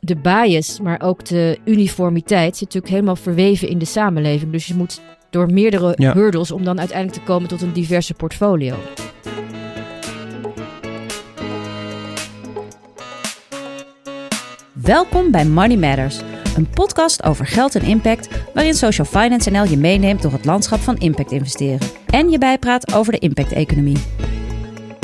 de bias, maar ook de uniformiteit zit natuurlijk helemaal verweven in de samenleving. Dus je moet door meerdere Ja. hurdles om dan uiteindelijk te komen tot een diverse portfolio. Welkom bij Money Matters, een podcast over geld en impact, waarin Social Finance NL je meeneemt door het landschap van impact investeren en je bijpraat over de impact-economie.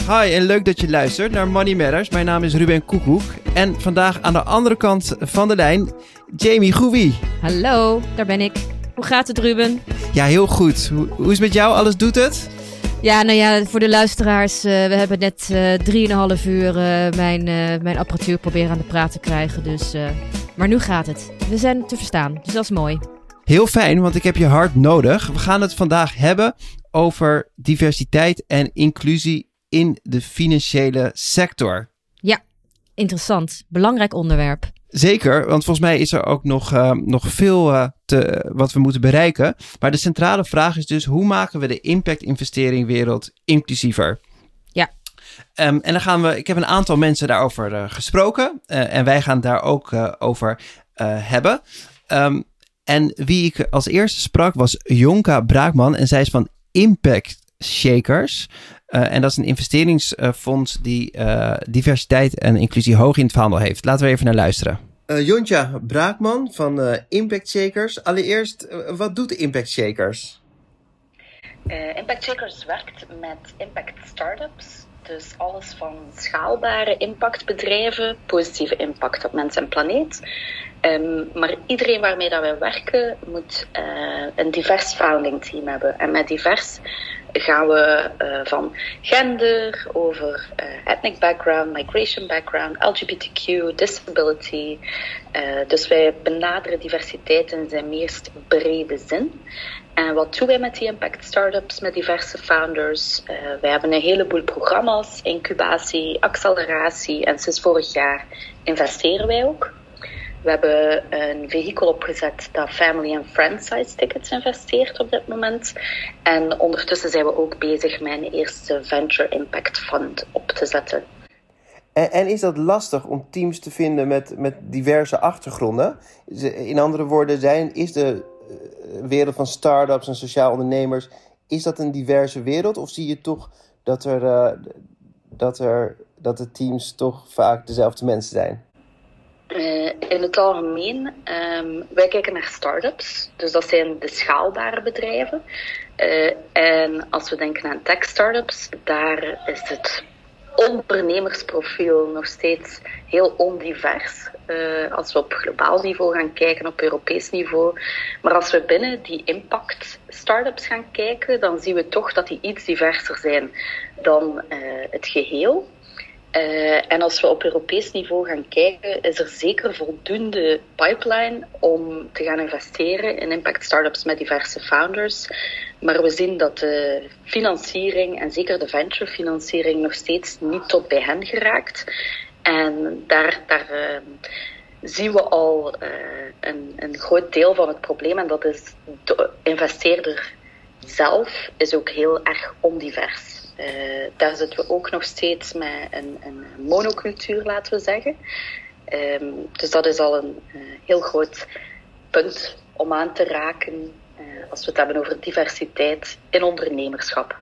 Hi en leuk dat je luistert naar Money Matters. Mijn naam is Ruben Koekoek en vandaag aan de andere kant van de lijn Jamie Goewie. Hallo, daar ben ik. Hoe gaat het, Ruben? Ja, heel goed. Hoe, hoe is het met jou? Alles doet het? Ja, nou ja, voor de luisteraars, eh, we hebben net eh, drieënhalf uur eh, mijn, mijn apparatuur proberen aan de praat te krijgen. Dus, maar nu gaat het. We zijn te verstaan, dus dat is mooi. Heel fijn, want ik heb je hard nodig. We gaan het vandaag hebben over diversiteit en inclusie in de financiële sector. Interessant, belangrijk onderwerp. Zeker, want volgens mij is er ook nog, eh, nog veel eh, te, wat we moeten bereiken. Maar de centrale vraag is dus: hoe maken we de impact-investeringwereld inclusiever? Ja. Ehm, en dan gaan we, ik heb een aantal mensen daarover eh, gesproken. en wij gaan daar ook over hebben. Ehm, en wie ik als eerste sprak was Jonka Braakman. En zij is van Impact Shakers. Eh, en dat is een investeringsfonds die eh, diversiteit en inclusie hoog in het vaandel heeft. Laten we even naar luisteren. Uh, Jontja Braakman van uh, Impact Shakers. Allereerst, uh, wat doet Impact Shakers? Uh, Impact Shakers werkt met impact startups. Dus alles van schaalbare impactbedrijven, positieve impact op mens en planeet. Um, maar iedereen waarmee dat wij werken moet uh, een divers founding team hebben. En met divers gaan we uh, van gender over uh, ethnic background, migration background, LGBTQ, disability. dus wij benaderen diversiteit in zijn meest brede zin. En wat doen wij met die impact startups, met diverse founders? Wij hebben een heleboel programma's, incubatie, acceleratie en sinds vorig jaar investeren wij ook. We hebben een vehikel opgezet dat family en size tickets investeert op dit moment. En ondertussen zijn we ook bezig een eerste venture impact fund op te zetten. En, is dat lastig om teams te vinden met, met diverse achtergronden? In andere woorden, zijn, is de wereld van start-ups en sociaal ondernemers, is dat een diverse wereld? Of zie je toch dat, er, uh, dat, er, dat de teams toch vaak dezelfde mensen zijn? Uh, in het algemeen, um, wij kijken naar start-ups. Dus dat zijn de schaalbare bedrijven. Uh, en als we denken aan tech-startups, daar is het ondernemersprofiel nog steeds heel ondivers. Uh, als we op globaal niveau gaan kijken, op Europees niveau. Maar als we binnen die impact startups gaan kijken, dan zien we toch dat die iets diverser zijn dan het geheel. Uh, en als we op Europees niveau gaan kijken, is er zeker voldoende pipeline om te gaan investeren in impact startups met diverse founders. Maar we zien dat de financiering en zeker de venture financiering nog steeds niet tot bij hen geraakt. En daar, daar uh, zien we al uh, een, een groot deel van het probleem. En dat is de investeerder zelf is ook heel erg ondivers. Uh, daar zitten we ook nog steeds met een, een monocultuur, laten we zeggen. Um, dus dat is al een uh, heel groot punt om aan te raken uh, als we het hebben over diversiteit in ondernemerschap.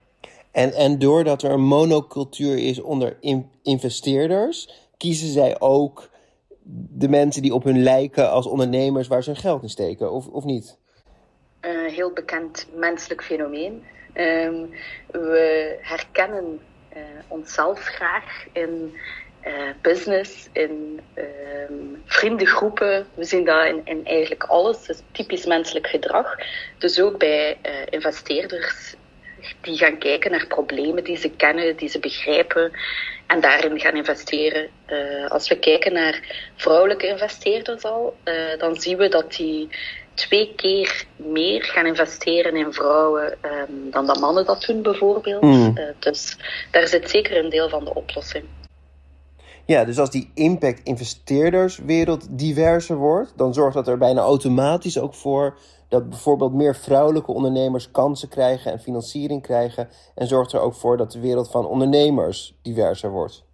En, en doordat er een monocultuur is onder in investeerders, kiezen zij ook de mensen die op hun lijken als ondernemers waar ze hun geld in steken, of, of niet? Een heel bekend menselijk fenomeen. Um, we herkennen uh, onszelf graag in uh, business, in um, vriendengroepen. We zien dat in, eigenlijk alles. Dat is typisch menselijk gedrag. Dus ook bij uh, investeerders die gaan kijken naar problemen die ze kennen, die ze begrijpen en daarin gaan investeren. als we kijken naar vrouwelijke investeerders al, dan zien we dat die twee keer meer gaan investeren in vrouwen um, dan dat mannen dat doen, bijvoorbeeld. Mm. Uh, dus daar zit zeker een deel van de oplossing. Ja, dus als die impact-investeerderswereld diverser wordt, dan zorgt dat er bijna automatisch ook voor dat bijvoorbeeld meer vrouwelijke ondernemers kansen krijgen en financiering krijgen. En zorgt er ook voor dat de wereld van ondernemers diverser wordt.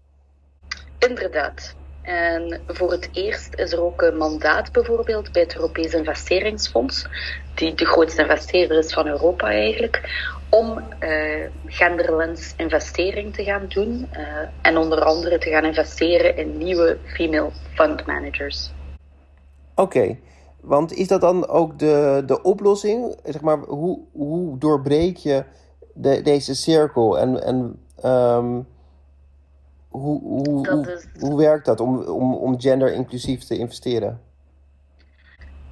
Inderdaad. En voor het eerst is er ook een mandaat bijvoorbeeld bij het Europees Investeringsfonds, die de grootste investeerder is van Europa eigenlijk, om uh, genderlens investering te gaan doen uh, en onder andere te gaan investeren in nieuwe female fund managers. Oké, want is dat dan ook de, de oplossing? Zeg maar, hoe, hoe doorbreek je de, deze cirkel en, en um, hoe, hoe, hoe, hoe, werkt dat om, om, om gender inclusief te investeren?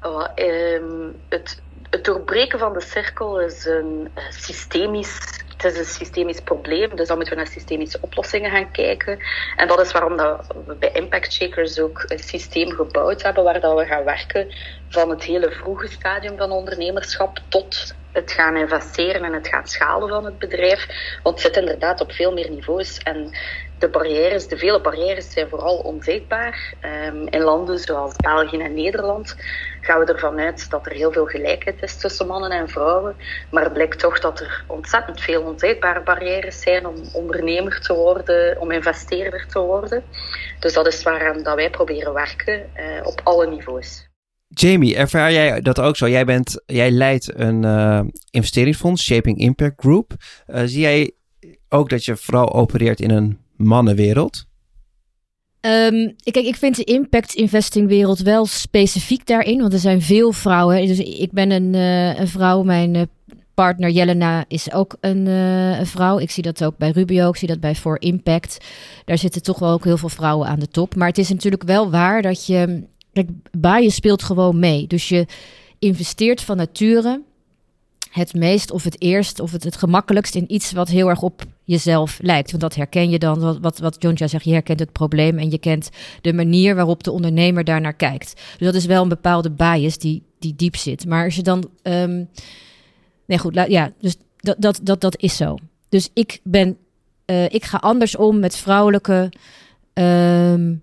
Oh, um, het, het doorbreken van de cirkel is een uh, systemisch het is een systemisch probleem, dus dan moeten we naar systemische oplossingen gaan kijken. En dat is waarom dat we bij Impact Shakers ook een systeem gebouwd hebben waar dat we gaan werken van het hele vroege stadium van ondernemerschap tot het gaan investeren en het gaan schalen van het bedrijf. Want het zit inderdaad op veel meer niveaus. En de barrières, de vele barrières zijn vooral onzichtbaar. Um, in landen zoals België en Nederland gaan we ervan uit dat er heel veel gelijkheid is tussen mannen en vrouwen. Maar het blijkt toch dat er ontzettend veel onzichtbare barrières zijn om ondernemer te worden, om investeerder te worden. Dus dat is waaraan dat wij proberen werken uh, op alle niveaus. Jamie, ervaar jij dat ook zo? Jij, bent, jij leidt een uh, investeringsfonds, Shaping Impact Group. Uh, zie jij ook dat je vooral opereert in een mannenwereld? Um, kijk, ik vind de impact investing wereld wel specifiek daarin, want er zijn veel vrouwen. Dus ik ben een, uh, een vrouw, mijn partner Jelena is ook een, een, vrouw. Ik zie dat ook bij Rubio, ik zie dat bij For Impact. Daar zitten toch wel ook heel veel vrouwen aan de top. Maar het is natuurlijk wel waar dat je Kijk, bias speelt gewoon mee. Dus je investeert van nature het meest of het eerst of het, het gemakkelijkst in iets wat heel erg op jezelf lijkt. Want dat herken je dan, wat, wat, wat zegt, je herkent het probleem en je kent de manier waarop de ondernemer daarnaar kijkt. Dus dat is wel een bepaalde bias die, die diep zit. Maar als je dan. Um, nee, goed, ja, dus dat, dat, dat, dat is zo. Dus ik ben. Uh, ik ga anders om met vrouwelijke. Um,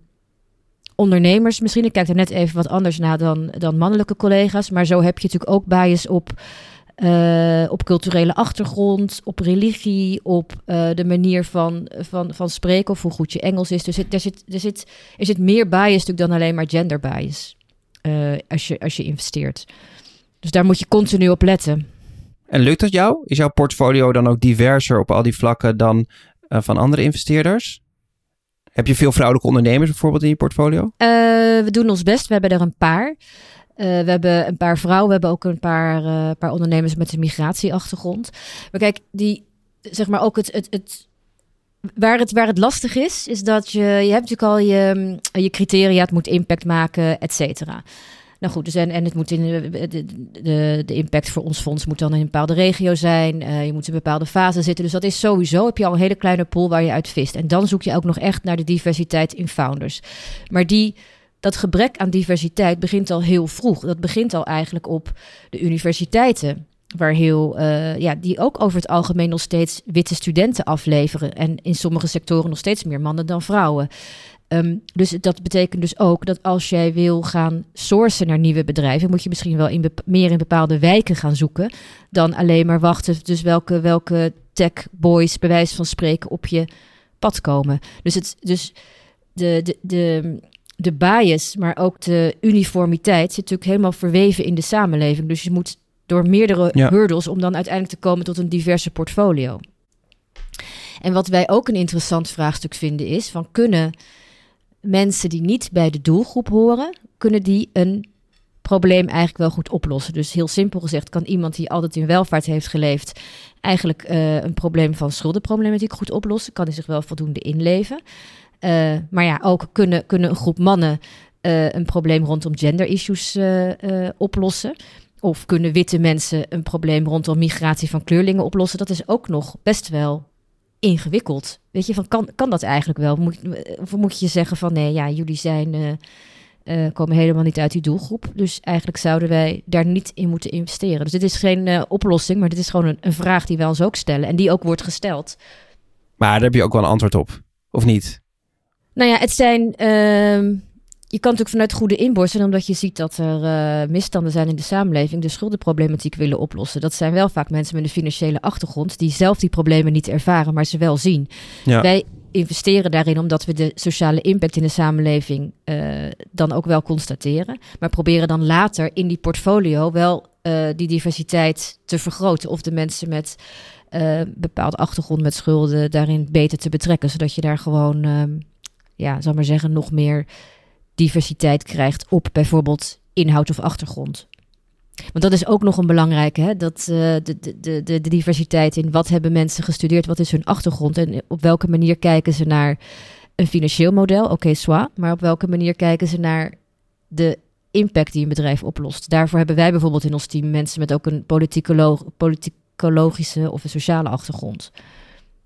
ondernemers misschien. Ik kijk er net even wat anders naar dan, dan mannelijke collega's. Maar zo heb je natuurlijk ook bias op, uh, op culturele achtergrond, op religie, op uh, de manier van, van, van spreken of hoe goed je Engels is. Dus er, er, zit, er, zit, er zit meer bias natuurlijk dan alleen maar gender bias uh, als, je, als je investeert. Dus daar moet je continu op letten. En lukt dat jou? Is jouw portfolio dan ook diverser op al die vlakken dan van andere investeerders? Heb je veel vrouwelijke ondernemers bijvoorbeeld in je portfolio? We doen ons best. We hebben er een paar. Uh, we hebben een paar vrouwen. We hebben ook een paar, uh, paar ondernemers met een migratieachtergrond. Maar kijk, die, zeg maar ook het, het, het Waar het, waar het lastig is, is dat je, je hebt natuurlijk al je, je criteria, het moet impact maken, et cetera. Nou goed, dus en, en het moet in de, de, de, impact voor ons fonds moet dan in een bepaalde regio zijn. Je moet in een bepaalde fase zitten. Dus dat is sowieso, heb je al een hele kleine pool waar je uit vist. En dan zoek je ook nog echt naar de diversiteit in founders. Maar die, dat gebrek aan diversiteit begint al heel vroeg. Dat begint al eigenlijk op de universiteiten. Waar heel, uh, ja, die ook over het algemeen nog steeds witte studenten afleveren. En in sommige sectoren nog steeds meer mannen dan vrouwen. Um, dus dat betekent dus ook dat als jij wil gaan sourcen naar nieuwe bedrijven, moet je misschien wel in meer in bepaalde wijken gaan zoeken dan alleen maar wachten. Dus welke, welke tech boys, bij wijze van spreken, op je pad komen. Dus, het, dus de, de, de, de bias, maar ook de uniformiteit zit natuurlijk helemaal verweven in de samenleving. Dus je moet door meerdere ja. hurdles om dan uiteindelijk te komen tot een diverse portfolio. En wat wij ook een interessant vraagstuk vinden is: van kunnen mensen die niet bij de doelgroep horen, kunnen die een probleem eigenlijk wel goed oplossen. Dus heel simpel gezegd, kan iemand die altijd in welvaart heeft geleefd, eigenlijk uh, een probleem van schuldenproblematiek goed oplossen? Kan hij zich wel voldoende inleven? Uh, maar ja, ook kunnen, kunnen een groep mannen uh, een probleem rondom gender issues oplossen. Of kunnen witte mensen een probleem rondom migratie van kleurlingen oplossen? Dat is ook nog best wel ingewikkeld. Weet je, van kan, kan dat eigenlijk wel? Moet, of moet je zeggen van nee, ja, jullie zijn, komen helemaal niet uit die doelgroep. Dus eigenlijk zouden wij daar niet in moeten investeren. Dus dit is geen oplossing, maar dit is gewoon een, een, vraag die wij ons ook stellen en die ook wordt gesteld. Maar daar heb je ook wel een antwoord op, of niet? Nou ja, het zijn. Uh, je kan natuurlijk vanuit goede inborsten, omdat je ziet dat er uh, misstanden zijn in de samenleving, de schuldenproblematiek willen oplossen. Dat zijn wel vaak mensen met een financiële achtergrond die zelf die problemen niet ervaren, maar ze wel zien. Ja. Wij investeren daarin omdat we de sociale impact in de samenleving uh, dan ook wel constateren. Maar proberen dan later in die portfolio wel uh, die diversiteit te vergroten. Of de mensen met bepaalde achtergrond met schulden daarin beter te betrekken. Zodat je daar gewoon, uh, ja, zal maar zeggen, nog meer diversiteit krijgt op bijvoorbeeld inhoud of achtergrond. Want dat is ook nog een belangrijke, hè? Dat, uh, de, de, de, de diversiteit in wat hebben mensen gestudeerd, wat is hun achtergrond en op welke manier kijken ze naar een financieel model, oké, okay, maar op welke manier kijken ze naar de impact die een bedrijf oplost. Daarvoor hebben wij bijvoorbeeld in ons team mensen met ook een politicologische of een sociale achtergrond.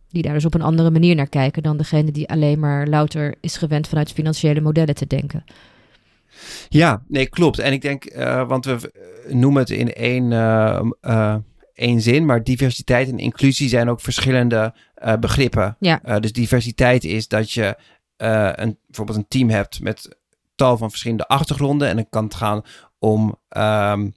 Die daar dus op een andere manier naar kijken dan degene die alleen maar louter is gewend vanuit financiële modellen te denken. Ja, nee, klopt. En ik denk, uh, want we noemen het in één, uh, uh, één zin, maar diversiteit en inclusie zijn ook verschillende begrippen. Ja. dus diversiteit is dat je een, bijvoorbeeld een team hebt met tal van verschillende achtergronden. En dan kan het gaan om um,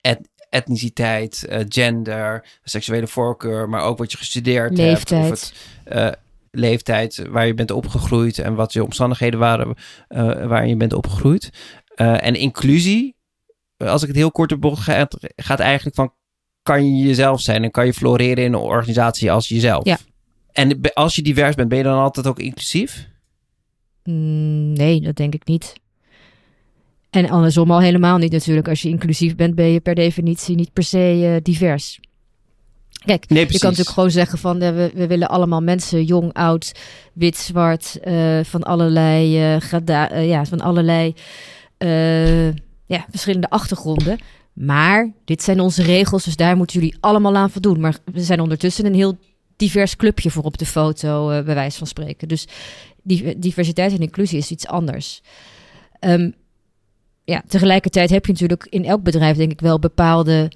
et etniciteit, uh, gender, seksuele voorkeur, maar ook wat je gestudeerd leeftijd. hebt. Of het, uh, leeftijd waar je bent opgegroeid en wat je omstandigheden waren uh, waarin je bent opgegroeid. en inclusie, als ik het heel kort op bocht ga, gaat eigenlijk van kan je jezelf zijn en kan je floreren in een organisatie als jezelf. Ja. En als je divers bent, ben je dan altijd ook inclusief? Mm, nee, dat denk ik niet. En andersom al helemaal niet natuurlijk. Als je inclusief bent, ben je per definitie niet per se uh, divers. Kijk, nee, je kan natuurlijk gewoon zeggen van uh, we, we, willen allemaal mensen, jong, oud, wit, zwart, uh, van allerlei, grada, ja, van allerlei ja, verschillende achtergronden. Maar dit zijn onze regels, dus daar moeten jullie allemaal aan voldoen. Maar we zijn ondertussen een heel divers clubje voor op de foto, bij wijze van spreken. Dus diversiteit en inclusie is iets anders. Um, ja, tegelijkertijd heb je natuurlijk in elk bedrijf, denk ik, wel bepaalde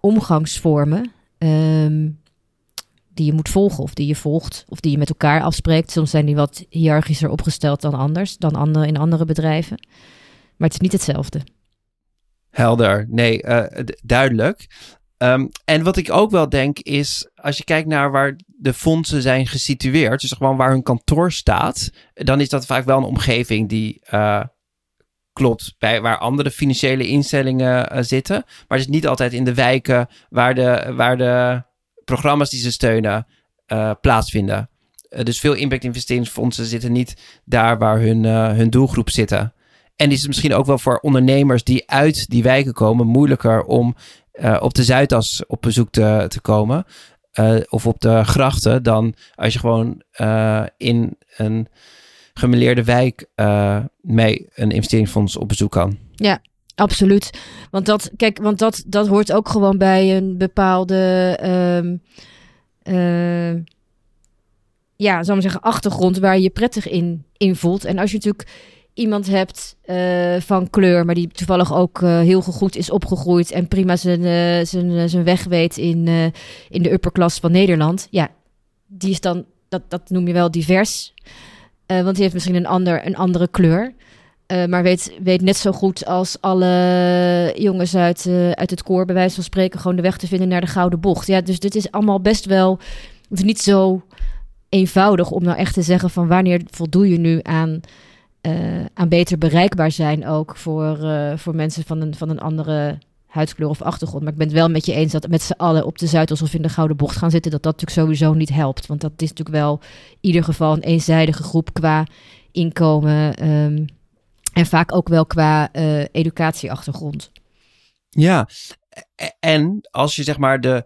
omgangsvormen. Um, die je moet volgen of die je volgt of die je met elkaar afspreekt. Soms zijn die wat hiërarchischer opgesteld dan anders, dan andere, in andere bedrijven. Maar het is niet hetzelfde. Helder, nee, uh, duidelijk. Um, en wat ik ook wel denk is, als je kijkt naar waar de fondsen zijn gesitueerd, dus gewoon waar hun kantoor staat, dan is dat vaak wel een omgeving die uh, klopt bij waar andere financiële instellingen uh, zitten. Maar het is niet altijd in de wijken waar de, waar de programma's die ze steunen uh, plaatsvinden. dus veel impact investeringsfondsen zitten niet daar waar hun, hun doelgroep zitten. En is het misschien ook wel voor ondernemers die uit die wijken komen moeilijker om op de Zuidas op bezoek te, te komen. Of op de grachten dan als je gewoon in een gemeleerde wijk mee een investeringsfonds op bezoek kan. Ja, absoluut. Want dat, kijk, want dat, dat hoort ook gewoon bij een bepaalde. Um, ja, zal maar zeggen, achtergrond waar je je prettig in, in voelt. En als je natuurlijk iemand hebt uh, van kleur, maar die toevallig ook uh, heel goed is opgegroeid en prima zijn, uh, zijn, zijn weg weet in, in de upperklasse van Nederland. Ja, die is dan, dat, dat noem je wel divers. Want die heeft misschien een, ander, een andere kleur. maar weet, weet net zo goed als alle jongens uit, uit het koor, bij wijze van spreken, gewoon de weg te vinden naar de Gouden Bocht. Ja, dus dit is allemaal best wel. Het is niet zo eenvoudig om nou echt te zeggen van wanneer voldoe je nu aan aan beter bereikbaar zijn ook voor, voor mensen van een, van een andere huidskleur of achtergrond. Maar ik ben het wel met je eens dat met z'n allen op de Zuidas of in de Gouden Bocht gaan zitten, dat dat natuurlijk sowieso niet helpt. Want dat is natuurlijk wel in ieder geval een eenzijdige groep qua inkomen um, en vaak ook wel qua uh, educatieachtergrond. Ja, en als je zeg maar de,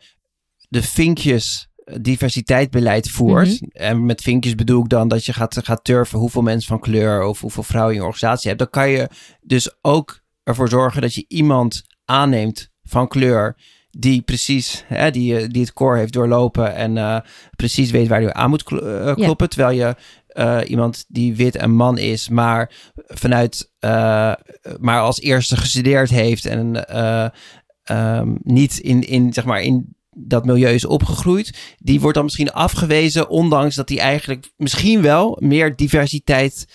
de vinkjes diversiteitsbeleid voert. Mm -hmm. En met vinkjes bedoel ik dan dat je gaat, gaat turven hoeveel mensen van kleur of hoeveel vrouwen in je organisatie hebt. Dan kan je dus ook ervoor zorgen dat je iemand aanneemt van kleur die precies, hè, die, die het core heeft doorlopen en uh, precies weet waar hij aan moet kl uh, kloppen. Terwijl je uh, iemand die wit en man is, maar vanuit, maar als eerste gestudeerd heeft en um, niet in, in, zeg maar, in dat milieu is opgegroeid, die wordt dan misschien afgewezen, ondanks dat die eigenlijk misschien wel meer diversiteit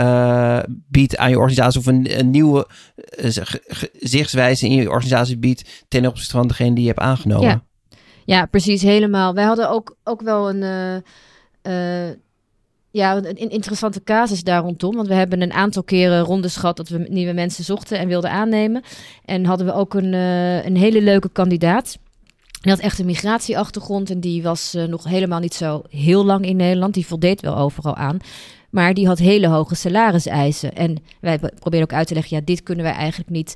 uh, biedt aan je organisatie of een, een nieuwe uh, gezichtswijze in je organisatie biedt ten opzichte van degene die je hebt aangenomen. Ja, precies, helemaal. Wij hadden ook, ook wel een. Uh, ja, een, interessante casus daar rondom. Want we hebben een aantal keren rondes gehad dat we nieuwe mensen zochten en wilden aannemen. En hadden we ook een, eh, een hele leuke kandidaat. Die had echt een migratieachtergrond en die was eh, nog helemaal niet zo heel lang in Nederland. Die voldeed wel overal aan. Maar die had hele hoge salariseisen. En wij proberen ook uit te leggen, ja, dit kunnen wij eigenlijk niet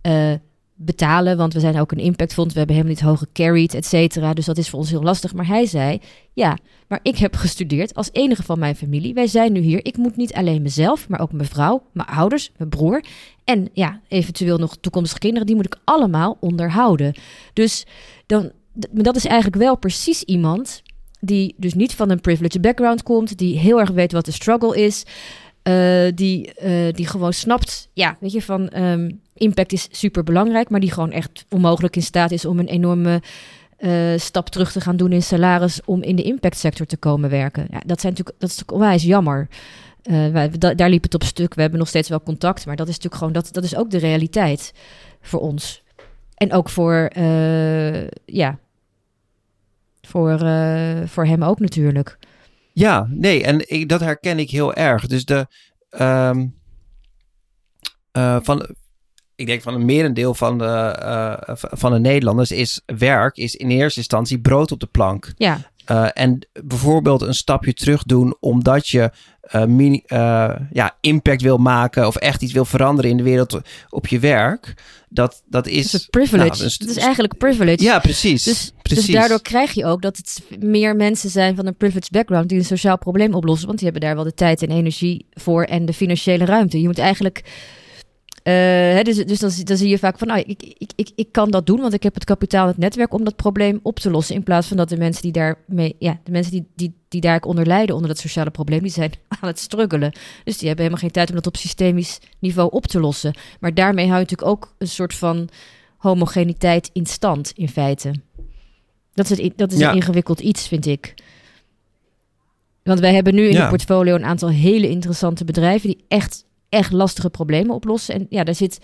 eh, betalen, want we zijn ook een impactfonds. We hebben helemaal niet hoge carried, et cetera. Dus dat is voor ons heel lastig. Maar hij zei, ja, maar ik heb gestudeerd als enige van mijn familie. Wij zijn nu hier. Ik moet niet alleen mezelf, maar ook mijn vrouw, mijn ouders, mijn broer. En ja, eventueel nog toekomstige kinderen. Die moet ik allemaal onderhouden. Dus dan, dat is eigenlijk wel precies iemand die dus niet van een privileged background komt, die heel erg weet wat de struggle is, uh, die, uh, die gewoon snapt, ja, weet je, van um, impact is super belangrijk, maar die gewoon echt onmogelijk in staat is om een enorme uh, stap terug te gaan doen in salaris om in de impactsector te komen werken. Ja, dat, zijn natuurlijk, dat is natuurlijk onwijs jammer. Wij, da, daar liep het op stuk. We hebben nog steeds wel contact, maar dat is natuurlijk gewoon, dat, dat is ook de realiteit voor ons. En ook voor, ja, voor, uh, voor hem ook natuurlijk. Ja, nee, en ik, dat herken ik heel erg. Dus de, um, uh, van, ik denk van een merendeel van de, uh, van de Nederlanders is werk, is in eerste instantie brood op de plank. Ja. Uh, en bijvoorbeeld een stapje terug doen omdat je uh, mini, uh, ja, impact wil maken of echt iets wil veranderen in de wereld op je werk. Dat, dat is. een privilege. Nou, dus, het is eigenlijk privilege. Ja, precies. Dus, precies. dus daardoor krijg je ook dat het meer mensen zijn van een privileged background die een sociaal probleem oplossen. Want die hebben daar wel de tijd en energie voor en de financiële ruimte. Je moet eigenlijk hè, dus dus dan, dan, zie je vaak van, nou, ik, ik, ik, ik kan dat doen, want ik heb het kapitaal, het netwerk om dat probleem op te lossen. In plaats van dat de mensen die daarmee, ja, de mensen die, die, die daar onder lijden, onder dat sociale probleem, die zijn aan het struggelen. Dus die hebben helemaal geen tijd om dat op systemisch niveau op te lossen. Maar daarmee hou je natuurlijk ook een soort van homogeniteit in stand, in feite. Dat is, het, dat is ja. een ingewikkeld iets, vind ik. Want wij hebben nu in ja. het portfolio een aantal hele interessante bedrijven die echt echt lastige problemen oplossen. En ja, daar zit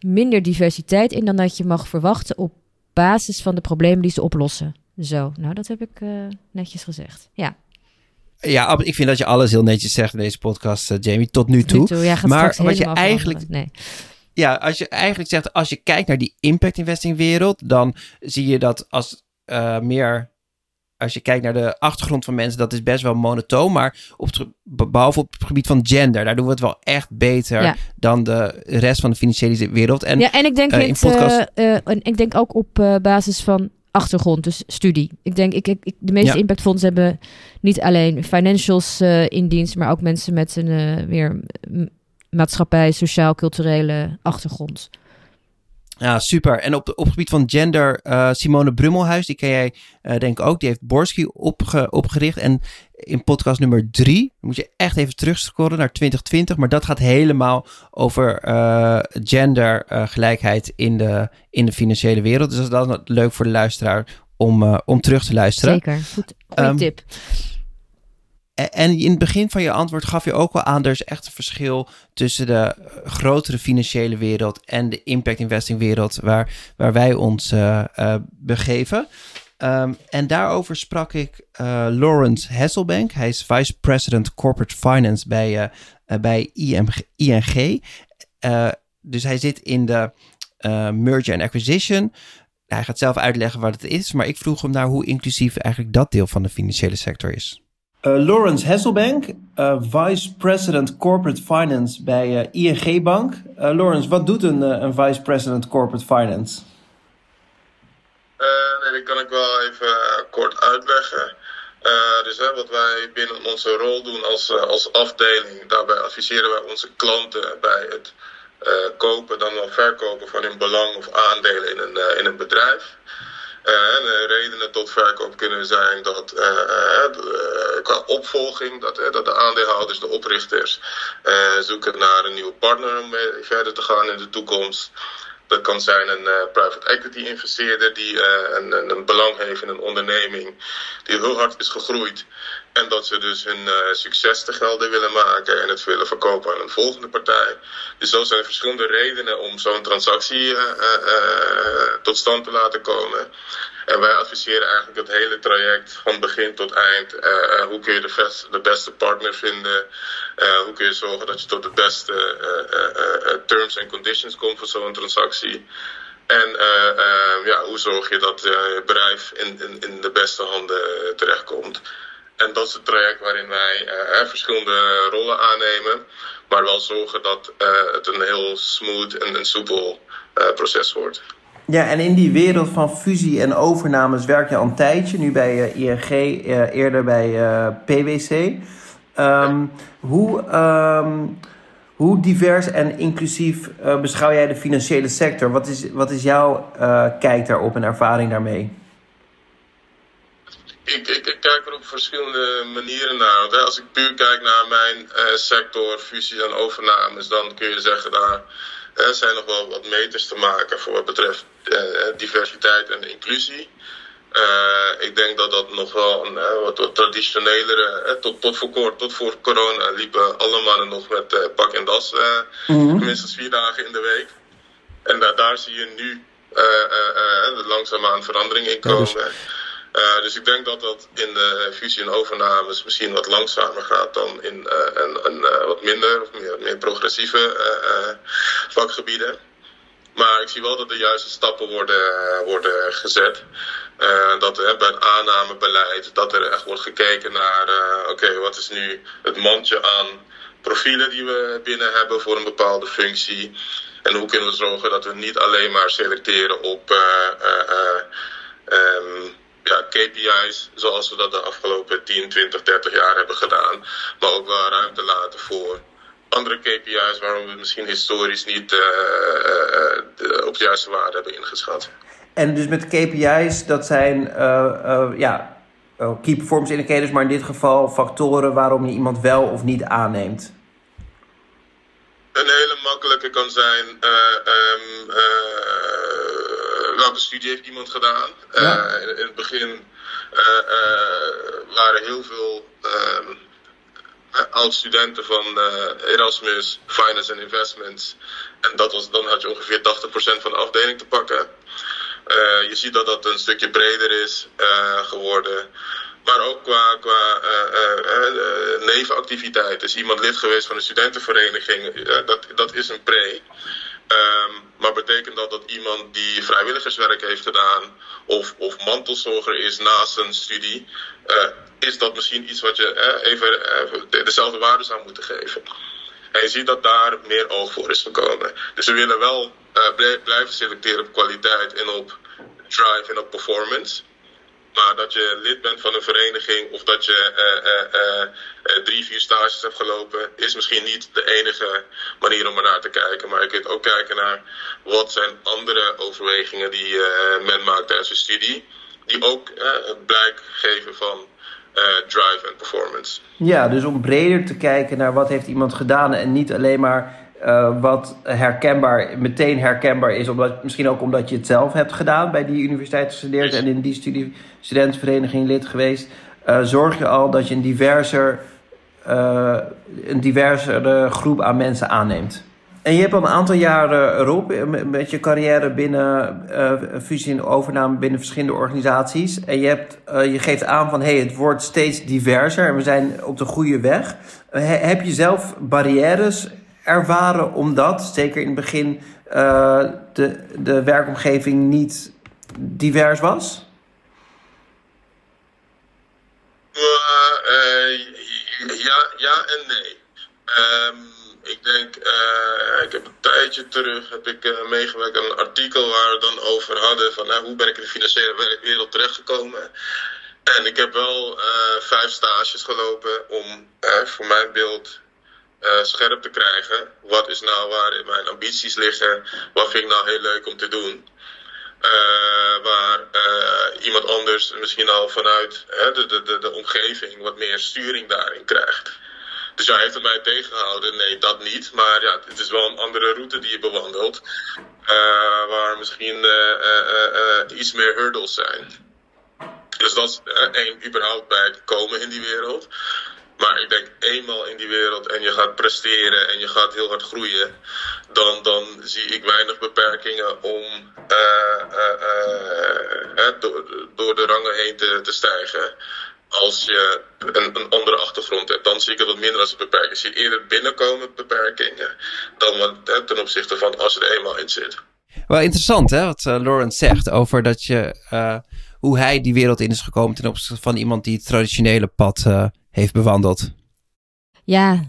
minder diversiteit in dan dat je mag verwachten op basis van de problemen die ze oplossen. Zo, nou dat heb ik uh, netjes gezegd. Ja. Ja, ik vind dat je alles heel netjes zegt in deze podcast, uh, Jamie, tot nu toe. Nu toe ja, maar wat je eigenlijk. Nee. Ja, als je eigenlijk zegt, als je kijkt naar die impact investing wereld, dan zie je dat als uh, meer als je kijkt naar de achtergrond van mensen, dat is best wel monotoon. Maar op het, behalve op het gebied van gender, daar doen we het wel echt beter ja. dan de rest van de financiële wereld. En, ja, en ik denk, uh, in podcast... Uh, uh, ik denk ook op basis van achtergrond, dus studie. Ik denk, ik, ik, de meeste ja. impactfondsen hebben niet alleen financials in dienst, maar ook mensen met een meer maatschappij, sociaal-culturele achtergrond. Ja, super. En op, op het gebied van gender, uh, Simone Brummelhuis, die ken jij uh, denk ik ook. Die heeft Borski opge, opgericht. En in podcast nummer drie, moet je echt even terugscrollen naar 2020. Maar dat gaat helemaal over uh, gendergelijkheid in, de, in de financiële wereld. Dus dat is leuk voor de luisteraar om, om terug te luisteren. Zeker, goed. Um, tip. En in het begin van je antwoord gaf je ook wel aan, er is echt een verschil tussen de grotere financiële wereld en de impact investing wereld waar, waar wij ons uh, uh, begeven. Um, en daarover sprak ik uh, Lawrence Hasselbank. Hij is Vice President Corporate Finance bij, bij ING. dus hij zit in de merger and acquisition. Hij gaat zelf uitleggen wat het is, maar ik vroeg hem naar hoe inclusief eigenlijk dat deel van de financiële sector is. Uh, Lawrence Hasselbank, uh, Vice President Corporate Finance bij uh, ING Bank. Lawrence, wat doet een, een Vice President Corporate Finance? nee, dat kan ik wel even kort uitleggen. dus wat wij binnen onze rol doen als, als afdeling, daarbij adviseren wij onze klanten bij het kopen, dan wel verkopen van hun belang of aandelen in een, in een bedrijf. De redenen tot verkoop kunnen zijn dat uh, qua opvolging, dat, dat de aandeelhouders, de oprichters, zoeken naar een nieuwe partner om verder te gaan in de toekomst. Dat kan zijn een private equity investeerder die een, een, belang heeft in een onderneming die heel hard is gegroeid En dat ze dus hun uh, succes te gelden willen maken en het willen verkopen aan een volgende partij. Dus zo zijn er verschillende redenen om zo'n transactie uh, uh, tot stand te laten komen. En wij adviseren eigenlijk het hele traject van begin tot eind. hoe kun je de, best, de, beste partner vinden? hoe kun je zorgen dat je tot de beste terms en conditions komt voor zo'n transactie? En ja, hoe zorg je dat je bedrijf in, in, in de beste handen terechtkomt? En dat is het traject waarin wij uh, verschillende rollen aannemen. Maar wel zorgen dat uh, het een heel smooth en een soepel uh, proces wordt. Ja, en in die wereld van fusie en overnames werk je al een tijdje. Nu bij ING, eerder bij PwC. Ehm, hoe, um, hoe divers en inclusief beschouw jij de financiële sector? Wat is, wat is jouw kijk daarop en ervaring daarmee? Ik, ik, ik, kijk er op verschillende manieren naar. Hè, als ik puur kijk naar mijn uh, sector, fusies en overnames, dan kun je zeggen daar uh, zijn nog wel wat meters te maken voor wat betreft uh, diversiteit en inclusie. ik denk dat dat nog wel een wat, wat traditionelere, tot, tot voor kort, tot voor corona liepen alle mannen nog met pak en das, mm minstens vier dagen in de week. En daar zie je nu langzaamaan verandering in komen. Uh, dus ik denk dat dat in de fusie en overnames misschien wat langzamer gaat dan in een, een uh, wat minder of meer, meer progressieve vakgebieden. Maar ik zie wel dat de juiste stappen worden, worden gezet. dat bij het aannamebeleid, dat er echt wordt gekeken naar, oké, wat is nu het mandje aan profielen die we binnen hebben voor een bepaalde functie. En hoe kunnen we zorgen dat we niet alleen maar selecteren op um, ja, KPI's zoals we dat de afgelopen 10, 20, 30 jaar hebben gedaan. Maar ook wel ruimte laten voor andere KPI's waarom we misschien historisch niet uh, de, op de juiste waarde hebben ingeschat. En dus met KPI's, dat zijn uh, ja, key performance indicators, maar in dit geval factoren waarom je iemand wel of niet aanneemt. Een hele makkelijke kan zijn um, welke studie heeft iemand gedaan. Uh, in, in, het begin uh, waren heel veel ehm, oud-studenten van Erasmus, Finance and Investments. En dat was, dan had je ongeveer 80% van de afdeling te pakken. je ziet dat dat een stukje breder is geworden. Maar ook qua, qua nevenactiviteiten. Is iemand lid geweest van een studentenvereniging? dat, dat is een pre. Um, maar betekent dat dat iemand die vrijwilligerswerk heeft gedaan of, of mantelzorger is naast zijn studie, uh, is dat misschien iets wat je uh, even uh, dezelfde waarde zou moeten geven? En je ziet dat daar meer oog voor is gekomen. Dus we willen wel blijven selecteren op kwaliteit en op drive en op performance. Maar dat je lid bent van een vereniging of dat je uh, uh, drie, vier stages hebt gelopen, is misschien niet de enige manier om er naar te kijken. Maar je kunt ook kijken naar wat zijn andere overwegingen die men maakt tijdens een studie, die ook het blijk geven van drive en performance. Ja, dus om breder te kijken naar wat heeft iemand gedaan en niet alleen maar uh, wat herkenbaar, meteen herkenbaar is, omdat, misschien ook omdat je het zelf hebt gedaan bij die universiteit gestudeerd en in die studie, studentenvereniging lid geweest, uh, zorg je al dat je een diverser, uh, een diversere groep aan mensen aanneemt. En je hebt al een aantal jaren erop met je carrière binnen fusie en overname binnen verschillende organisaties. En je, hebt, je geeft aan van hey, het wordt steeds diverser en we zijn op de goede weg. heb je zelf barrières ervaren omdat, zeker in het begin, uh, de, de werkomgeving niet divers was? Uh, ja, ja en nee. Um, ik denk, ik heb een tijdje terug heb ik, meegewerkt aan een artikel waar we dan over hadden van hoe ben ik in de financiële wereld terechtgekomen. En ik heb wel vijf stages gelopen om voor mijn beeld uh, scherp te krijgen. Wat is nou waar mijn ambities liggen? Wat vind ik nou heel leuk om te doen? Uh, waar uh, iemand anders misschien al vanuit de, de, de, de, omgeving wat meer sturing daarin krijgt. Dus ja, heeft het mij tegengehouden? Nee, dat niet. Maar ja, het is wel een andere route die je bewandelt. waar misschien iets meer hurdles zijn. Dus dat is één, überhaupt bij komen in die wereld. Maar ik denk eenmaal in die wereld en je gaat presteren en je gaat heel hard groeien, dan, dan zie ik weinig beperkingen om uh, uh, uh, door, door, de rangen heen te, te stijgen. Als je een, een, andere achtergrond hebt, dan zie ik het wat minder als een beperking. Ik zie eerder binnenkomen beperkingen dan wat, ten opzichte van als er eenmaal in zit. Wel interessant hè, wat Lawrence zegt over dat je, hoe hij die wereld in is gekomen ten opzichte van iemand die het traditionele pad heeft bewandeld. Ja,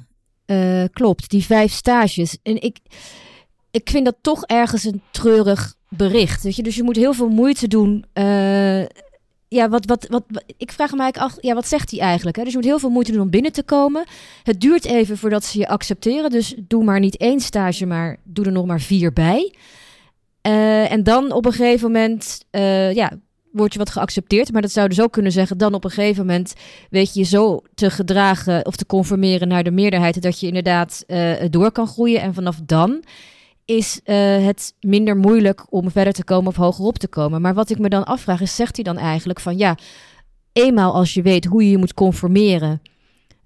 uh, klopt. Die vijf stages. En ik, ik vind dat toch ergens een treurig bericht. Weet je? Dus je moet heel veel moeite doen. Uh, ja, wat, wat, wat, ik vraag me eigenlijk af, ja, wat zegt hij eigenlijk? Hè? Dus je moet heel veel moeite doen om binnen te komen. Het duurt even voordat ze je accepteren. Dus doe maar niet één stage, maar doe er nog maar vier bij. Uh, en dan op een gegeven moment, ja, word je wat geaccepteerd. Maar dat zou dus ook kunnen zeggen, dan op een gegeven moment weet je zo te gedragen of te conformeren naar de meerderheid, dat je inderdaad uh, door kan groeien. En vanaf dan is uh, het minder moeilijk om verder te komen of hogerop te komen. Maar wat ik me dan afvraag is, zegt hij dan eigenlijk van ja, eenmaal als je weet hoe je je moet conformeren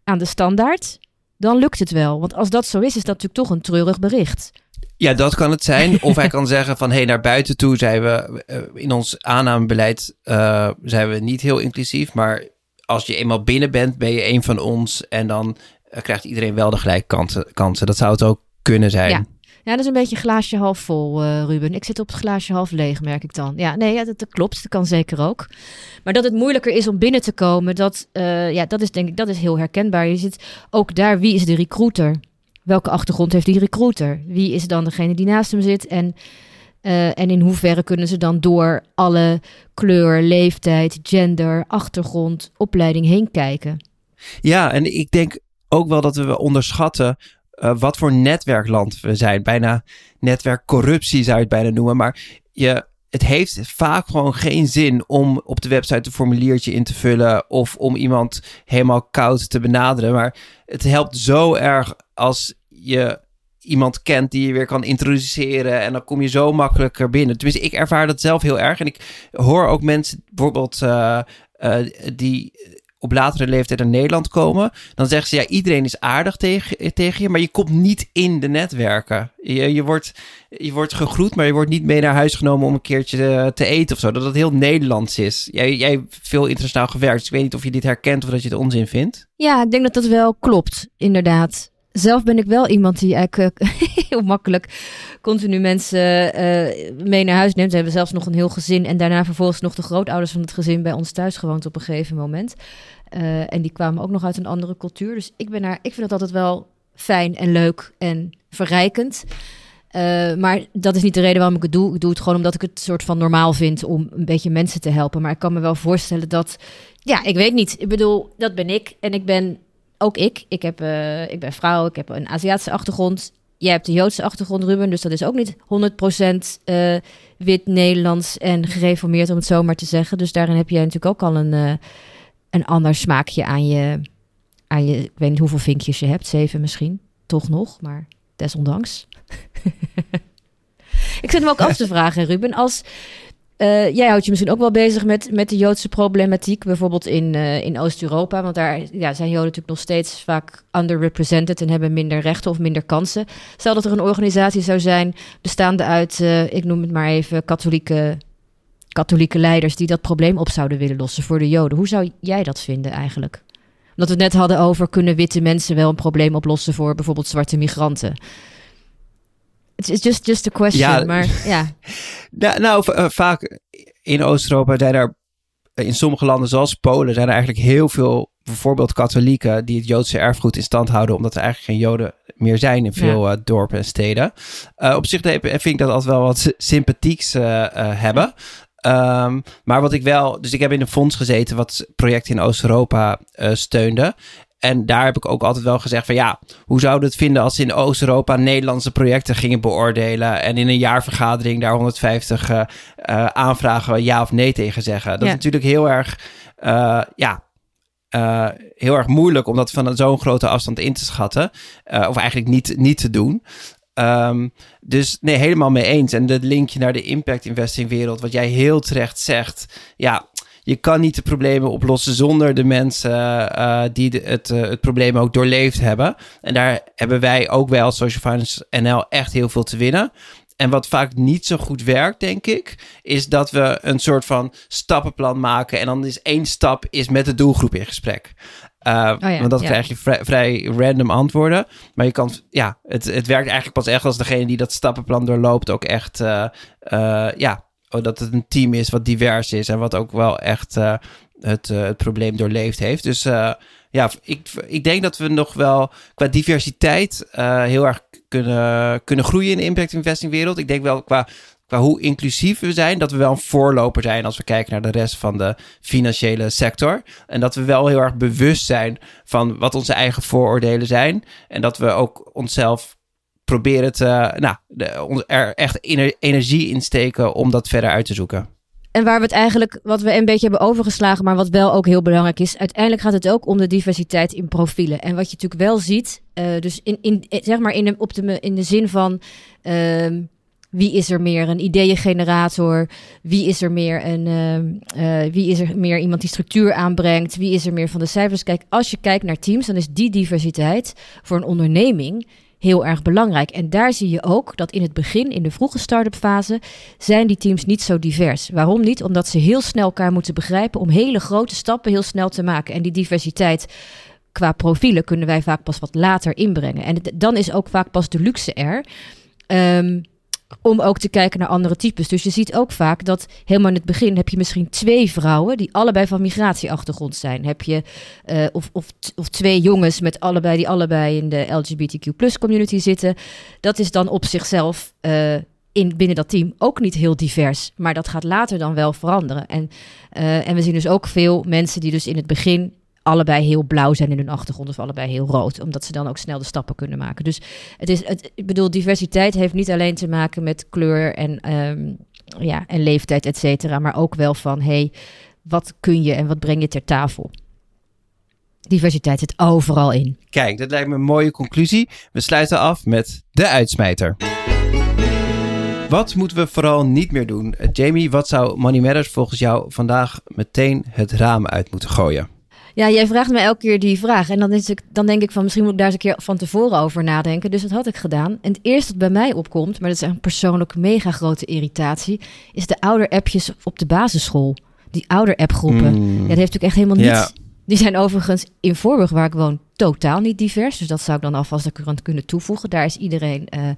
aan de standaard, dan lukt het wel. Want als dat zo is, is dat natuurlijk toch een treurig bericht. Ja, dat kan het zijn. Of hij kan zeggen van, hé, hey, naar buiten toe zijn we uh, in ons aannamebeleid uh, zijn we niet heel inclusief. Maar als je eenmaal binnen bent, ben je een van ons. En dan uh, krijgt iedereen wel de gelijke kansen, kansen. Dat zou het ook kunnen zijn. Ja. Ja, dat is een beetje glaasje half vol, uh, Ruben. Ik zit op het glaasje half leeg, merk ik dan. Ja, nee, ja, dat, klopt. Dat kan zeker ook. Maar dat het moeilijker is om binnen te komen, dat, uh, ja, dat is denk ik dat is heel herkenbaar. Je zit ook daar, wie is de recruiter? welke achtergrond heeft die recruiter? Wie is dan degene die naast hem zit? En, uh, en in hoeverre kunnen ze dan door alle kleur, leeftijd, gender, achtergrond, opleiding heen kijken? Ja, en ik denk ook wel dat we onderschatten uh, wat voor netwerkland we zijn. Bijna netwerkcorruptie zou je het bijna noemen. Maar je, het heeft vaak gewoon geen zin om op de website een formuliertje in te vullen of om iemand helemaal koud te benaderen. Maar het helpt zo erg als je iemand kent die je weer kan introduceren. En dan kom je zo makkelijker binnen. Tenminste, ik ervaar dat zelf heel erg. En ik hoor ook mensen bijvoorbeeld uh, uh, die op latere leeftijd naar Nederland komen. Dan zeggen ze, ja, iedereen is aardig tegen, je, maar je komt niet in de netwerken. Je, je, wordt, je wordt gegroet, maar je wordt niet mee naar huis genomen om een keertje te eten of zo. Dat het heel Nederlands is. Jij, jij veel internationaal gewerkt, dus ik weet niet of je dit herkent of dat je het onzin vindt. Ja, ik denk dat dat wel klopt, inderdaad zelf ben ik wel iemand die eigenlijk uh, heel makkelijk continu mensen uh, mee naar huis neemt. We hebben zelfs nog een heel gezin en daarna vervolgens nog de grootouders van het gezin bij ons thuis gewoond op een gegeven moment. Uh, en die kwamen ook nog uit een andere cultuur. Dus ik, ben daar, ik vind dat altijd wel fijn en leuk en verrijkend. maar dat is niet de reden waarom ik het doe. Ik doe het gewoon omdat ik het soort van normaal vind om een beetje mensen te helpen. Maar ik kan me wel voorstellen dat, ja, ik weet niet. Ik bedoel, dat ben ik. En ik ben ook ik. Ik, heb, uh, ik ben vrouw, ik heb een Aziatische achtergrond. Jij hebt de Joodse achtergrond, Ruben. Dus dat is ook niet 100% uh, eh, wit, Nederlands en gereformeerd, om het zo maar te zeggen. Dus daarin heb jij natuurlijk ook al een, uh, een ander smaakje aan je, aan je... Ik weet niet hoeveel vinkjes je hebt, zeven misschien. Toch nog, maar desondanks. ik zit me ook af te vragen, Ruben. Als uh, jij houdt je misschien ook wel bezig met, met de Joodse problematiek, bijvoorbeeld in, uh, in Oost-Europa. Want daar ja, zijn Joden natuurlijk nog steeds vaak underrepresented en hebben minder rechten of minder kansen. Stel dat er een organisatie zou zijn, bestaande uit, uh, ik noem het maar even, katholieke, katholieke leiders die dat probleem op zouden willen lossen voor de Joden. Hoe zou jij dat vinden eigenlijk? Omdat we het net hadden over, kunnen witte mensen wel een probleem oplossen voor bijvoorbeeld zwarte migranten? It's just, just a question, ja, maar ja. nou, nou uh, vaak in Oost-Europa zijn er in sommige landen zoals Polen zijn er eigenlijk heel veel bijvoorbeeld katholieken die het Joodse erfgoed in stand houden, omdat er eigenlijk geen Joden meer zijn in veel ja. uh, dorpen en steden. Uh, op zich vind ik dat altijd wel wat sympathieks uh, hebben. Um, maar wat ik wel, dus ik heb in een fonds gezeten wat projecten in Oost-Europa steunde. En daar heb ik ook altijd wel gezegd van ja, hoe zouden het vinden als ze in Oost-Europa Nederlandse projecten gingen beoordelen en in een jaarvergadering daar 150 uh, uh, aanvragen ja of nee tegen zeggen. Dat ja. is natuurlijk heel erg, uh, ja, uh, heel erg moeilijk om dat van zo'n grote afstand in te schatten. Uh, of eigenlijk niet, niet te doen. Um, dus nee, helemaal mee eens. En dat linkje naar de impact investing wereld, wat jij heel terecht zegt. Ja, je kan niet de problemen oplossen zonder de mensen eh, die de, het, eh, het probleem ook doorleefd hebben. En daar hebben wij ook wel als Social Finance NL echt heel veel te winnen. En wat vaak niet zo goed werkt, denk ik, is dat we een soort van stappenplan maken. En dan is één stap is met de doelgroep in gesprek. Uh, want dat krijg je vrij, vrij, random antwoorden. Maar je kan, ja, het, het werkt eigenlijk pas echt als degene die dat stappenplan doorloopt ook echt, uh, uh, ja, oh, dat het een team is wat divers is en wat ook wel echt het, het probleem doorleefd heeft. Dus ja, ik, ik denk dat we nog wel qua diversiteit heel erg kunnen, kunnen groeien in de impact investing wereld. Ik denk wel qua qua hoe inclusief we zijn, dat we wel een voorloper zijn als we kijken naar de rest van de financiële sector. En dat we wel heel erg bewust zijn van wat onze eigen vooroordelen zijn. En dat we ook onszelf proberen te, nou, de, er echt energie in steken om dat verder uit te zoeken. En waar we het eigenlijk, wat we een beetje hebben overgeslagen, maar wat wel ook heel belangrijk is, uiteindelijk gaat het ook om de diversiteit in profielen. En wat je natuurlijk wel ziet, uh, dus in, in, zeg maar in de, op de, in de zin van uh, wie is er meer een ideeëngenerator? Wie is er meer een uh, wie is er meer iemand die structuur aanbrengt? Wie is er meer van de cijfers? Kijk, als je kijkt naar teams, dan is die diversiteit voor een onderneming heel erg belangrijk. En daar zie je ook dat in het begin, in de vroege start-up fase, zijn die teams niet zo divers. Waarom niet? Omdat ze heel snel elkaar moeten begrijpen om hele grote stappen heel snel te maken. En die diversiteit qua profielen kunnen wij vaak pas wat later inbrengen. En dan is ook vaak pas de luxe er. Um, om ook te kijken naar andere types. Dus je ziet ook vaak dat helemaal in het begin heb je misschien twee vrouwen die allebei van migratieachtergrond zijn. Heb je uh, of, of, of twee jongens met allebei die allebei in de LGBTQ community zitten. Dat is dan op zichzelf uh, in, binnen dat team ook niet heel divers. Maar dat gaat later dan wel veranderen. En, uh, en we zien dus ook veel mensen die dus in het begin allebei heel blauw zijn in hun achtergrond of allebei heel rood, omdat ze dan ook snel de stappen kunnen maken. Dus het is, het, ik bedoel, diversiteit heeft niet alleen te maken met kleur en, um, ja, en leeftijd, et cetera, maar ook wel van, hey, wat kun je en wat breng je ter tafel? Diversiteit zit overal in. Kijk, dat lijkt me een mooie conclusie. We sluiten af met de uitsmijter. Wat moeten we vooral niet meer doen? Jamie, wat zou Money Matters volgens jou vandaag meteen het raam uit moeten gooien? Ja, jij vraagt me elke keer die vraag. En dan, is ik, dan denk ik van misschien moet ik daar eens een keer van tevoren over nadenken. Dus dat had ik gedaan. En het eerste dat bij mij opkomt, maar dat is een persoonlijk mega grote irritatie, is de ouder-appjes op de basisschool. Die ouder-appgroepen. Mm. Ja, dat heeft natuurlijk echt helemaal niet. Die zijn overigens in Voorburg, waar ik woon, totaal niet divers. Dus dat zou ik dan alvast aan kunnen toevoegen. Daar is iedereen. Uh,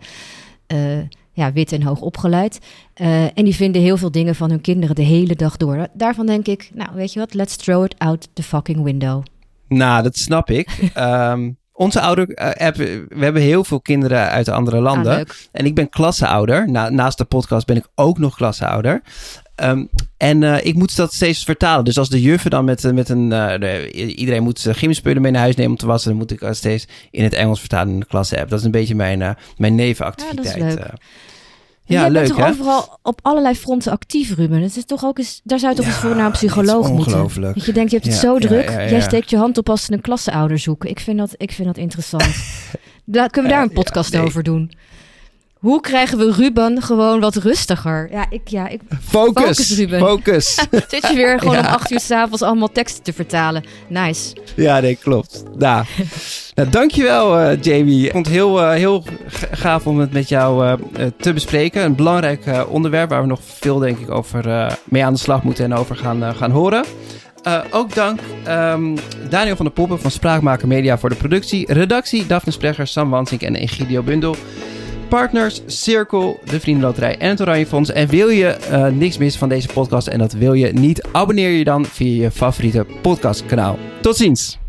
uh, ja, wit en hoog opgeleid. Uh, en die vinden heel veel dingen van hun kinderen de hele dag door. Daarvan denk ik, nou weet je wat, let's throw it out the fucking window. Nou, dat snap ik. um, onze ouder app, we hebben heel veel kinderen uit andere landen. Ah, en ik ben klasseouder. Na, naast de podcast ben ik ook nog klasseouder. Um, en uh, ik moet dat steeds vertalen. Dus als de juffen dan met, met een... Uh, de, iedereen moet gymspullen mee naar huis nemen om te wassen. Dan moet ik steeds in het Engels vertalen in de klasse-app. Dat is een beetje mijn, uh, mijn nevenactiviteit. Ja, dat is leuk. Ja, leuk bent toch overal op allerlei fronten actief, Ruben. Het is toch ook eens, daar zou je toch eens voor naar een psycholoog moeten. Dat je denkt, je hebt het zo druk. Jij steekt je hand op als ze een klasseouder zoeken. Ik vind dat, ik vind dat interessant. Daar, kunnen we daar een podcast over doen? Hoe krijgen we Ruben gewoon wat rustiger? Ja, ik, ja, ik... Focus, focus Ruben. Focus. Zit je weer gewoon om acht uur s'avonds allemaal teksten te vertalen. Nice. Ja, nee, klopt. Nou, nou dankjewel uh, Jamie. Ik vond het heel, uh, heel gaaf om het met jou uh, te bespreken. Een belangrijk onderwerp waar we nog veel, denk ik, over mee aan de slag moeten en over gaan, gaan horen. Uh, ook dank um, Daniel van der Poppen van Spraakmaker Media voor de productie. Redactie Daphne Sprecher, Sam Wansink en Egidio Bundel partners, Cirkel, de Vriendenloterij en het Oranje Fonds. En wil je uh, niks missen van deze podcast en dat wil je niet, abonneer je dan via je favoriete podcastkanaal. Tot ziens!